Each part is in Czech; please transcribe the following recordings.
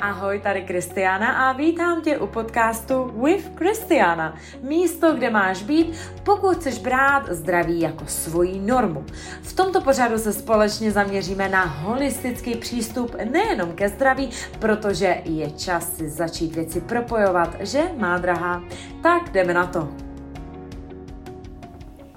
Ahoj, tady Kristiana a vítám tě u podcastu With Kristiana. Místo, kde máš být, pokud chceš brát zdraví jako svoji normu. V tomto pořadu se společně zaměříme na holistický přístup nejenom ke zdraví, protože je čas si začít věci propojovat, že má drahá. Tak jdeme na to.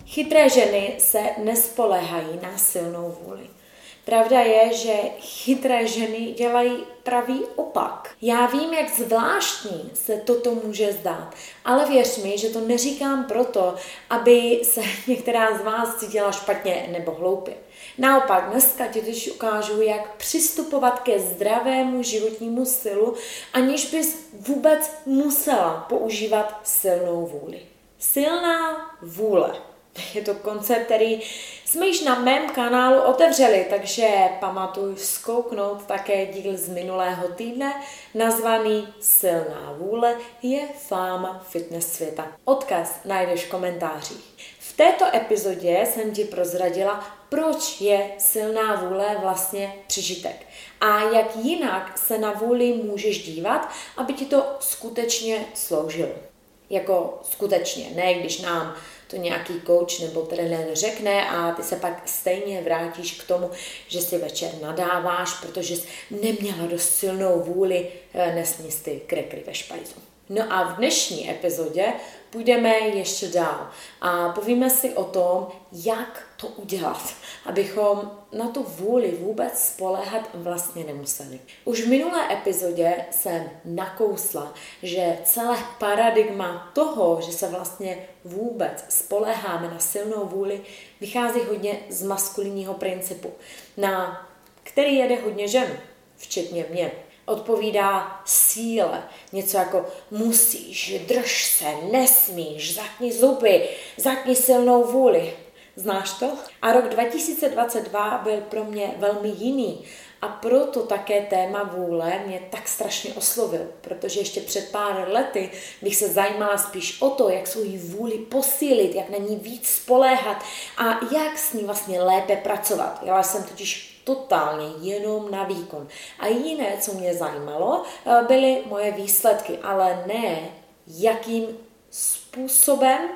Chytré ženy se nespoléhají na silnou vůli. Pravda je, že chytré ženy dělají pravý opak. Já vím, jak zvláštní se toto může zdát, ale věř mi, že to neříkám proto, aby se některá z vás cítila špatně nebo hloupě. Naopak, dneska ti totiž ukážu, jak přistupovat ke zdravému životnímu stylu, aniž bys vůbec musela používat silnou vůli. Silná vůle. Je to koncept, který jsme již na mém kanálu otevřeli, takže pamatuj zkouknout také díl z minulého týdne nazvaný Silná vůle je fáma fitness světa. Odkaz najdeš v komentářích. V této epizodě jsem ti prozradila, proč je silná vůle vlastně přežitek a jak jinak se na vůli můžeš dívat, aby ti to skutečně sloužilo. Jako skutečně, ne když nám to nějaký coach nebo trenér řekne a ty se pak stejně vrátíš k tomu, že si večer nadáváš, protože jsi neměla dost silnou vůli eh, nesníst ty krekry ve špajzu. No a v dnešní epizodě půjdeme ještě dál a povíme si o tom, jak to udělat, abychom na tu vůli vůbec spoléhat vlastně nemuseli. Už v minulé epizodě jsem nakousla, že celé paradigma toho, že se vlastně vůbec spoléháme na silnou vůli, vychází hodně z maskulinního principu, na který jede hodně žen, včetně mě odpovídá síle. Něco jako musíš, drž se, nesmíš, zatni zuby, zatni silnou vůli. Znáš to? A rok 2022 byl pro mě velmi jiný. A proto také téma vůle mě tak strašně oslovil, protože ještě před pár lety bych se zajímala spíš o to, jak svou vůli posílit, jak na ní víc spoléhat a jak s ní vlastně lépe pracovat. Já jsem totiž totálně jenom na výkon. A jiné, co mě zajímalo, eh, byly moje výsledky, ale ne jakým způsobem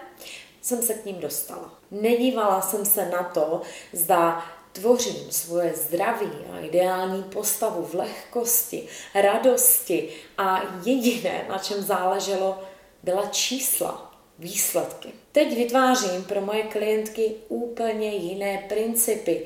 jsem se k ním dostala. Nedívala jsem se na to, zda tvořím svoje zdraví a ideální postavu v lehkosti, radosti a jediné, na čem záleželo, byla čísla, výsledky. Teď vytvářím pro moje klientky úplně jiné principy,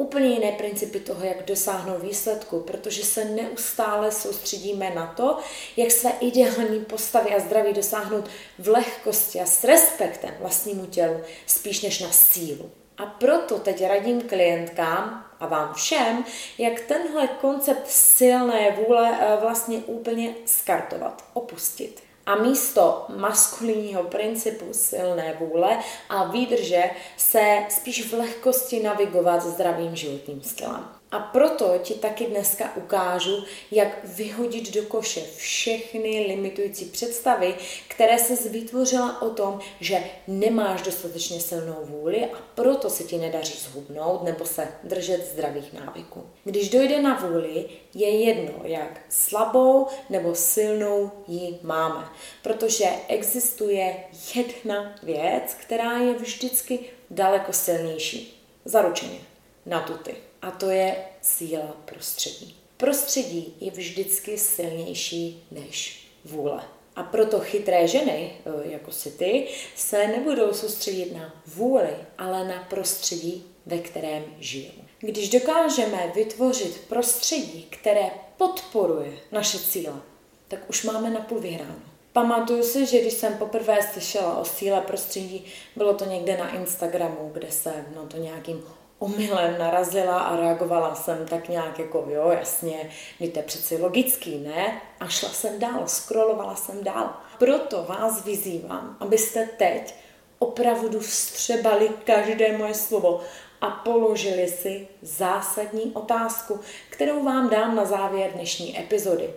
úplně jiné principy toho, jak dosáhnout výsledku, protože se neustále soustředíme na to, jak své ideální postavy a zdraví dosáhnout v lehkosti a s respektem vlastnímu tělu, spíš než na sílu. A proto teď radím klientkám a vám všem, jak tenhle koncept silné vůle eh, vlastně úplně skartovat, opustit a místo maskulinního principu silné vůle a výdrže se spíš v lehkosti navigovat zdravým životním stylem. A proto ti taky dneska ukážu, jak vyhodit do koše všechny limitující představy, které se vytvořila o tom, že nemáš dostatečně silnou vůli a proto se ti nedaří zhubnout nebo se držet zdravých návyků. Když dojde na vůli, je jedno, jak slabou nebo silnou ji máme, protože existuje jedna věc, která je vždycky daleko silnější. Zaručeně. Na tuty a to je síla prostředí. Prostředí je vždycky silnější než vůle. A proto chytré ženy, e, jako si ty, se nebudou soustředit na vůli, ale na prostředí, ve kterém žijou. Když dokážeme vytvořit prostředí, které podporuje naše cíle, tak už máme napůl vyhráno. Pamatuju si, že když jsem poprvé slyšela o síle prostředí, bylo to někde na Instagramu, kde se no to nějakým omylem narazila a reagovala jsem tak nějak jako, jo, jasně, to je přeci logický, ne? A šla jsem dál, scrollovala jsem dál. Proto vás vyzývám, abyste teď opravdu vstřebali každé moje slovo a položili si zásadní otázku, kterou vám dám na závěr dnešní epizody.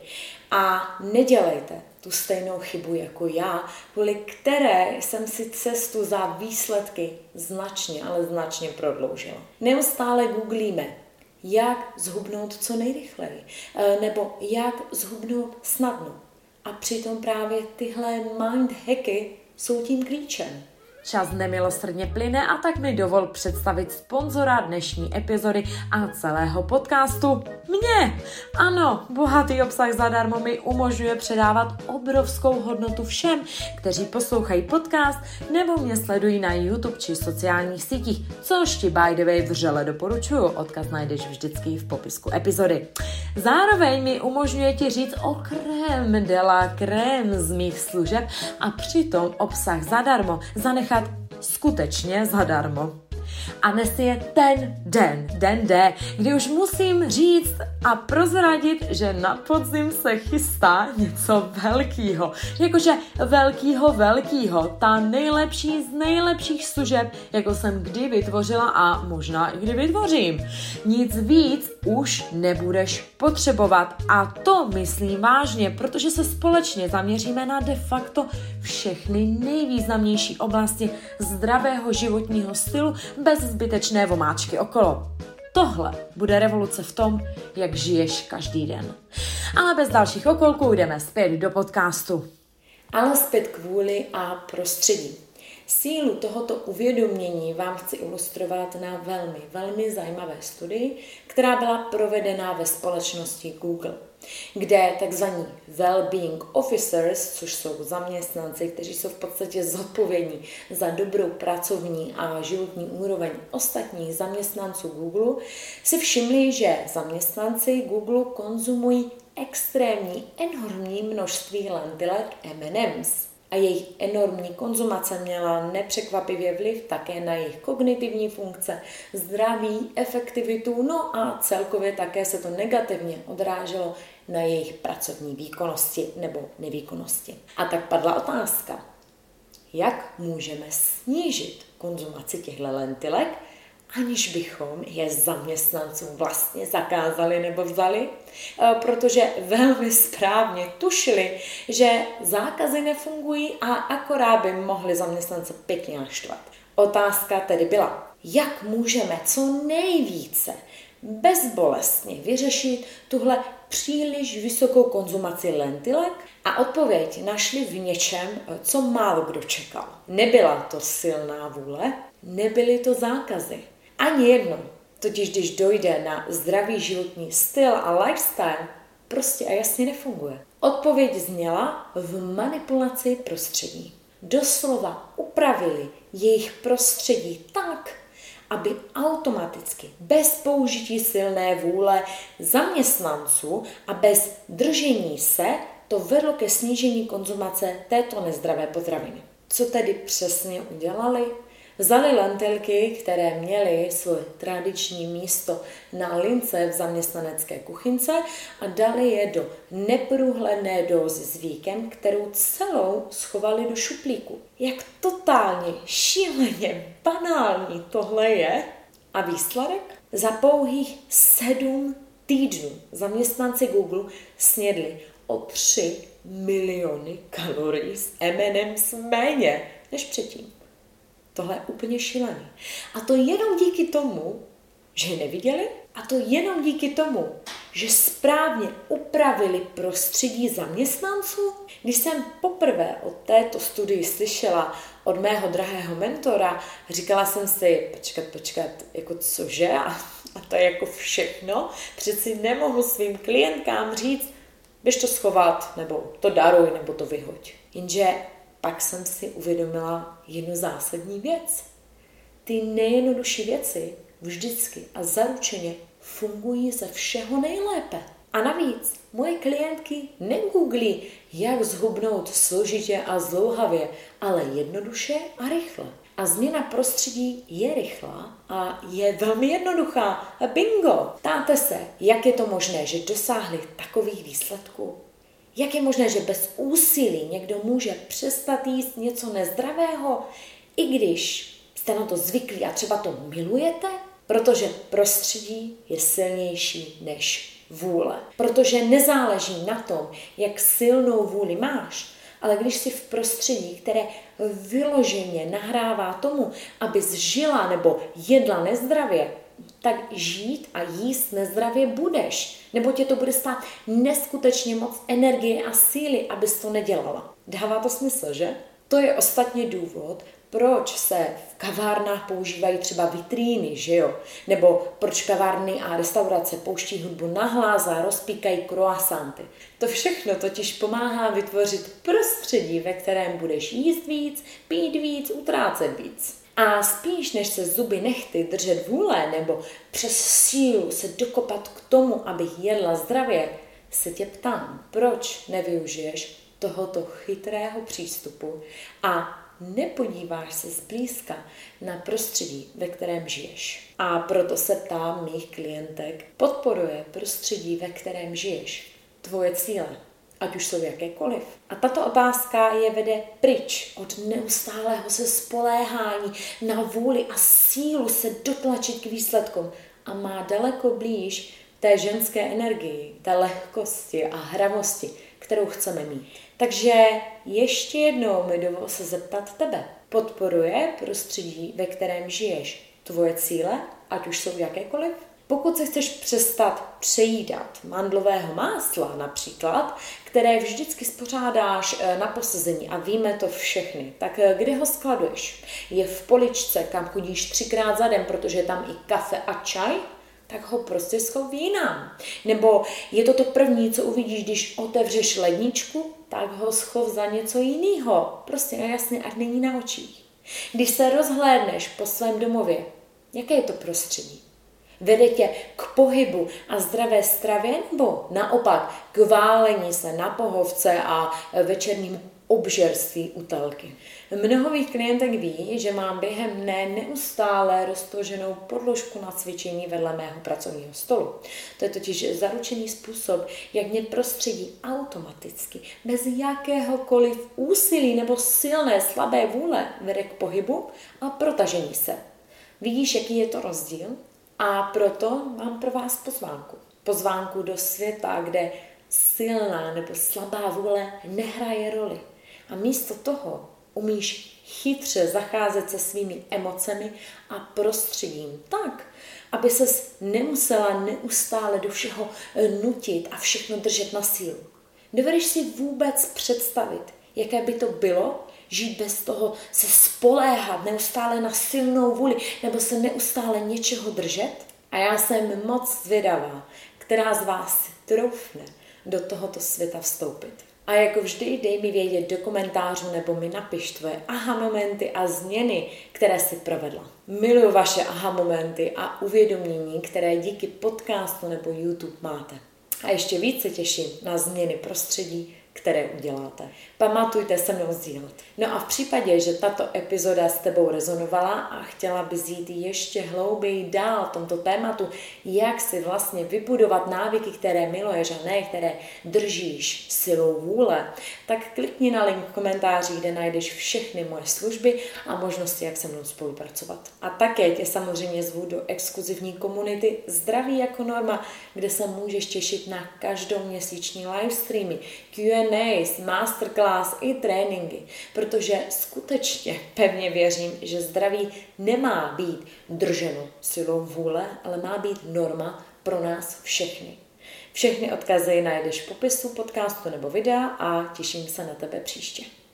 A nedělejte tu stejnou chybu jako já, kvůli které jsem si cestu za výsledky značně, ale značně prodloužila. Neustále googlíme, jak zhubnout co nejrychleji, eh, nebo jak zhubnout snadno. A přitom právě tyhle mind hacky jsou tím klíčem. Čas nemilosrdně plyne a tak mi dovol představit sponzora dnešní epizody a celého podcastu. Mě! Ano, bohatý obsah zadarmo mi umožňuje předávat obrovskou hodnotu všem, kteří poslouchají podcast nebo mě sledují na YouTube či sociálních sítích, což ti by the way vřele doporučuju. Odkaz najdeš vždycky v popisku epizody. Zároveň mi umožňuje ti říct o krém de la krém z mých služeb a přitom obsah zadarmo zanechat nechat skutečně zadarmo. A dnes je ten den, den D, kdy už musím říct a prozradit, že na podzim se chystá něco velkýho. Jakože velkýho, velkýho. Ta nejlepší z nejlepších služeb, jako jsem kdy vytvořila a možná i kdy vytvořím. Nic víc už nebudeš potřebovat. A to myslím vážně, protože se společně zaměříme na de facto všechny nejvýznamnější oblasti zdravého životního stylu bez zbytečné vomáčky okolo. Tohle bude revoluce v tom, jak žiješ každý den. Ale bez dalších okolků jdeme zpět do podcastu. Ale zpět k vůli a prostředí. Sílu tohoto uvědomění vám chci ilustrovat na velmi, velmi zajímavé studii, která byla provedena ve společnosti Google kde tzv. well-being officers, což jsou zaměstnanci, kteří jsou v podstatě zodpovědní za dobrou pracovní a životní úroveň ostatních zaměstnanců Google, si všimli, že zaměstnanci Google konzumují extrémní, enormní množství lentilek M&M's a jejich enormní konzumace měla nepřekvapivě vliv také na jejich kognitivní funkce, zdraví, efektivitu, no a celkově také se to negativně odráželo na jejich pracovní výkonnosti nebo nevýkonnosti. A tak padla otázka, jak můžeme snížit konzumaci těchto lentilek, aniž bychom je zaměstnancům vlastně zakázali nebo vzali, e, protože velmi správně tušili, že zákazy nefungují a akorát by mohli zaměstnance pěkně naštvat. Otázka tedy byla, jak můžeme co nejvíce bezbolestně vyřešit tuhle příliš vysokou konzumaci lentilek a odpověď našli v něčem, co málo kdo čekal. Nebyla to silná vůle, nebyly to zákazy. Ani jedno. Totiž když dojde na zdravý životní styl a lifestyle, prostě a jasně nefunguje. Odpověď zněla v manipulaci prostředí. Doslova upravili jejich prostředí tak, aby automaticky, bez použití silné vůle zaměstnanců a bez držení se, to vedlo ke snížení konzumace této nezdravé potraviny. Co tedy přesně udělali? Vzali lentilky, které měly své tradiční místo na lince v zaměstnanecké kuchynce a dali je do neprůhledné dózy s víkem, kterou celou schovali do šuplíku. Jak totálně, šíleně banální tohle je? A výsledek? Za pouhých sedm týdnů zaměstnanci Google snědli o 3 miliony kalorií s M&M's méně než předtím. Tohle je úplně šílený. A to jenom díky tomu, že je neviděli, a to jenom díky tomu, že správně upravili prostředí zaměstnanců. Když jsem poprvé o této studii slyšela od mého drahého mentora, říkala jsem si, počkat, počkat, jako cože? A, a to je jako všechno. Přeci nemohu svým klientkám říct, běž to schovat, nebo to daruj, nebo to vyhoď. Jenže pak jsem si uvědomila jednu zásadní věc. Ty nejjednodušší věci vždycky a zaručeně fungují ze všeho nejlépe. A navíc moje klientky negooglí, jak zhubnout složitě a zlouhavě, ale jednoduše a rychle. A změna prostředí je rychlá a je velmi jednoduchá. Bingo! Ptáte se, jak je to možné, že dosáhli takových výsledků? Jak je možné, že bez úsilí někdo může přestat jíst něco nezdravého, i když jste na to zvyklí a třeba to milujete? Protože prostředí je silnější než vůle. Protože nezáleží na tom, jak silnou vůli máš, ale když jsi v prostředí, které vyloženě nahrává tomu, aby žila nebo jedla nezdravě, tak žít a jíst nezdravě budeš. Nebo tě to bude stát neskutečně moc energie a síly, abys to nedělala. Dává to smysl, že? To je ostatně důvod, proč se v kavárnách používají třeba vitríny, že jo? Nebo proč kavárny a restaurace pouští hudbu nahlas a rozpíkají croissanty. To všechno totiž pomáhá vytvořit prostředí, ve kterém budeš jíst víc, pít víc, utrácet víc. A spíš než se zuby nechty držet vůle nebo přes sílu se dokopat k tomu, abych jedla zdravě, se tě ptám, proč nevyužiješ tohoto chytrého přístupu a nepodíváš se zblízka na prostředí, ve kterém žiješ. A proto se ptám mých klientek, podporuje prostředí, ve kterém žiješ, tvoje cíle, ať už jsou jakékoliv. A tato otázka je vede pryč od neustálého se spoléhání na vůli a sílu se dotlačit k výsledkům a má daleko blíž té ženské energii, té lehkosti a hravosti, kterou chceme mít. Takže ještě jednou mi dovol se zeptat tebe. Podporuje prostředí, ve kterém žiješ, tvoje cíle, ať už jsou jakékoliv? Pokud se chceš přestat přejídat mandlového másla například, které vždycky spořádáš eh, na posezení a víme to všechny, tak eh, kde ho skladuješ? Je v poličce, kam chodíš třikrát za den, protože je tam i kafe a čaj? tak ho prostě schov jinam. Nebo je to to první, co uvidíš, když otevřeš ledničku, tak ho schov za něco jiného. Prostě a jasně, ať není na očích. Když se rozhlédneš po svém domově, jaké je to prostředí? Vede tě k pohybu a zdravé stravě nebo naopak k válení se na pohovce a večerním obžerství utelky. Mnoho mých klientek ví, že mám během dne neustále roztoženou podložku na cvičení vedle mého pracovního stolu. To je totiž zaručený způsob, jak mě prostředí automaticky, bez jakéhokoliv úsilí nebo silné slabé vůle vede k pohybu a protažení se. Vidíš, jaký je to rozdíl? A proto mám pro vás pozvánku. Pozvánku do světa, kde silná nebo slabá vůle nehraje roli. A místo toho umíš chytře zacházet se svými emocemi a prostředím tak, aby ses nemusela neustále do všeho eh, nutit a všechno držet na sílu. Dovedeš si vůbec představit, jaké by to bylo, žít bez toho, se spoléhat neustále na silnou vůli nebo se neustále něčeho držet? A já jsem moc zvědavá, která z vás troufne do tohoto světa vstoupit. A jako vždy dej mi vědět do komentářů nebo mi napiš tvoje aha momenty a změny, které si provedla. Miluji vaše aha momenty a uvědomění, které díky podcastu nebo YouTube máte. A ještě více těším na změny prostředí, které uděláte. Pamatujte se mnou sdílet. No a v případě, že tato epizoda s tebou rezonovala a chtěla bys jít ještě hlouběji dál tomto tématu, jak si vlastně vybudovat návyky, které miluješ a ne, které držíš silou vůle, tak klikni na link v komentáři, kde najdeš všechny moje služby a možnosti, jak se mnou spolupracovat. A také tě samozřejmě zvu do exkluzivní komunity Zdraví jako norma, kde se můžeš těšit na každou měsíční livestreamy, Q&A, masterclass i tréninky, protože skutečně pevně věřím, že zdraví nemá být drženo silou vůle, ale má být norma pro nás všechny. Všechny odkazy najdeš v popisu podcastu nebo videa a těším se na tebe příště.